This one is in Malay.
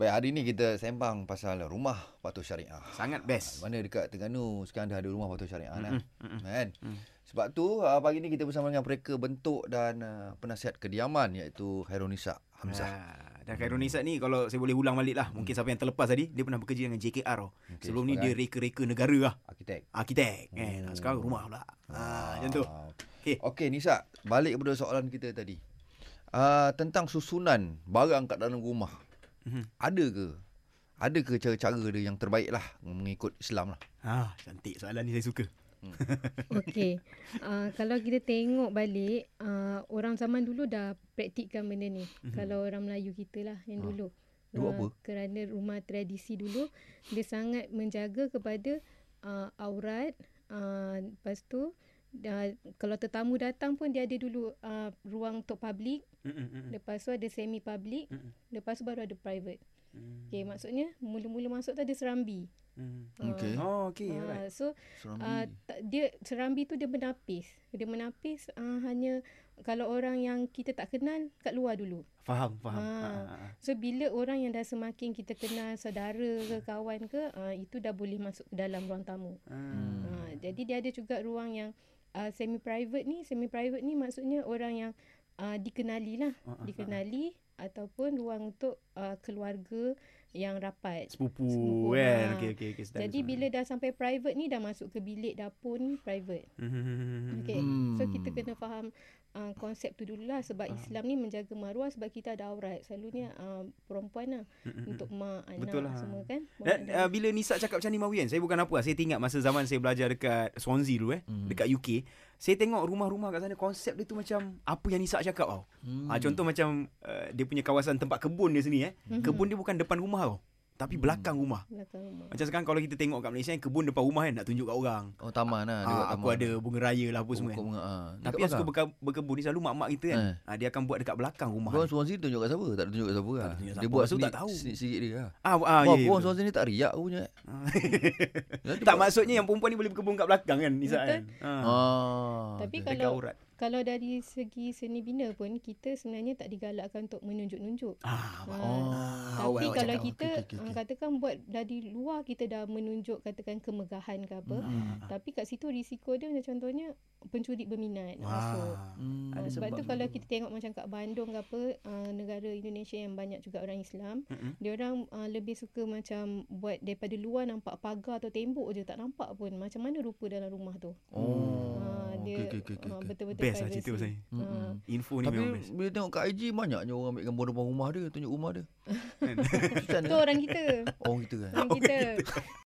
Baik, hari ni kita sembang pasal rumah patuh syariah. Sangat best. Mana dekat Terengganu sekarang dah ada rumah patuh syariah mm-hmm. Mm-mm. kan. Mm. Sebab tu uh, pagi ni kita bersama dengan mereka bentuk dan uh, penasihat kediaman iaitu Khairunisa Hamzah. Ha, dan Khairul Nisa ni kalau saya boleh ulang balik lah. Mungkin siapa yang terlepas tadi, dia pernah bekerja dengan JKR. Okey, Sebelum ni dia sebagai reka-reka negara lah. arkitek. Arkitek kan. Oh. Sekarang rumah pula. Ha, macam tu. Okey. Okey Nisa, balik kepada soalan kita tadi. Uh, tentang susunan barang kat dalam rumah. Mhm. Ada ke? Ada ke cara-cara dia yang terbaik lah mengikut Islam lah? Ha, cantik soalan ni saya suka. Okey. Uh, kalau kita tengok balik, uh, orang zaman dulu dah praktikkan benda ni. Mhm. Kalau orang Melayu kita lah yang Ah. dulu. Dia buat apa? kerana rumah tradisi dulu, dia sangat menjaga kepada uh, aurat. Uh, lepas tu, uh, kalau tetamu datang pun dia ada dulu uh, ruang untuk public. Mm-mm-mm. Lepas tu ada semi public. Mm-mm. Lepas tu baru ada private. Mm. Okey, maksudnya mula-mula masuk tu ada serambi. Mm. Ah, Okey. Oh, okey. ah, Alright. so Serambi. Uh, dia serambi tu dia menapis. Dia menapis uh, hanya kalau orang yang kita tak kenal kat luar dulu. Faham, faham. Ah. Ha, ha, ha. So bila orang yang dah semakin kita kenal saudara ke kawan ke uh, itu dah boleh masuk ke dalam ruang tamu. Hmm. Uh, jadi dia ada juga ruang yang uh, semi private ni, semi private ni maksudnya orang yang uh, dikenali lah, Ah, ah, ah. dikenali ataupun ruang untuk uh, keluarga yang rapat. Sepupu, Sepupu, kan. ha. Okey, okey, Jadi bila dah sampai private ni dah masuk ke bilik dapur ni private. Hmm. Okay. Hmm. So kita kena faham uh, konsep tu dulu lah sebab Ah. Islam ni menjaga maruah sebab kita ada aurat. Selalunya uh, perempuan lah Mm-mm. untuk mak, anak Betul lah. semua kan. Dan uh, bila Nisa cakap macam ni Mawi kan, saya bukan apa. Saya teringat masa zaman saya belajar dekat Swansea dulu eh, Hmm. dekat UK. Saya tengok rumah-rumah kat sana konsep dia tu macam apa yang Nisa cakap tau. Hmm. Ah contoh macam uh, dia punya kawasan tempat kebun dia sini eh. Mhm. Kebun dia bukan depan rumah tau. Tapi Hmm. belakang rumah. belakang rumah. Macam sekarang kalau kita tengok kat Malaysia kan kebun depan rumah kan nak tunjuk kat orang. Oh taman lah. Ah, aku taman. ada bunga raya lah apa semua. Kan. bunga, ah. Tapi Dekat yang suka belakang. berka- berkebun ni selalu mak-mak kita kan. Eh. Ah, dia akan buat dekat belakang rumah. Orang Swansea tunjuk kat siapa? Tak ada tunjuk kat siapa lah. Dia buat sendiri, tak tahu. sikit dia lah. Ah, ah Wah, ya, ya, orang betul. Swansea ni tak riak punya. Tak maksudnya yang perempuan ni boleh berkebun kat belakang kan Nisa kan. Ah. Ah. Tapi kalau. Kalau dari segi seni bina pun kita sebenarnya tak digalakkan untuk menunjuk-nunjuk. Ah, Ah, Oh. Tapi awak- kalau cakap. kita Okey, okey, ah, okey. katakan buat dari luar kita dah menunjuk katakan kemegahan ke apa. Hmm. Tapi kat situ risiko dia macam contohnya pencuri berminat nak masuk. Hmm. Ada Ah, sebab sebab tu kalau kita tengok macam kat Bandung ke apa uh, negara Indonesia yang banyak juga orang Islam Mm-mm. dia orang uh, lebih suka macam buat daripada luar nampak pagar atau tembok je tak nampak pun macam mana rupa dalam rumah tu Oh. Ah, dia Okey, okey, okey, ah, okey. betul-betul Best lah cerita pasal ni. Hmm, hmm. Info ni Tapi memang best. bila tengok kat IG banyaknya orang ambil gambar depan rumah dia, tunjuk rumah dia. Kan? Macam tu mana? orang kita Oh gitu kan. orang kita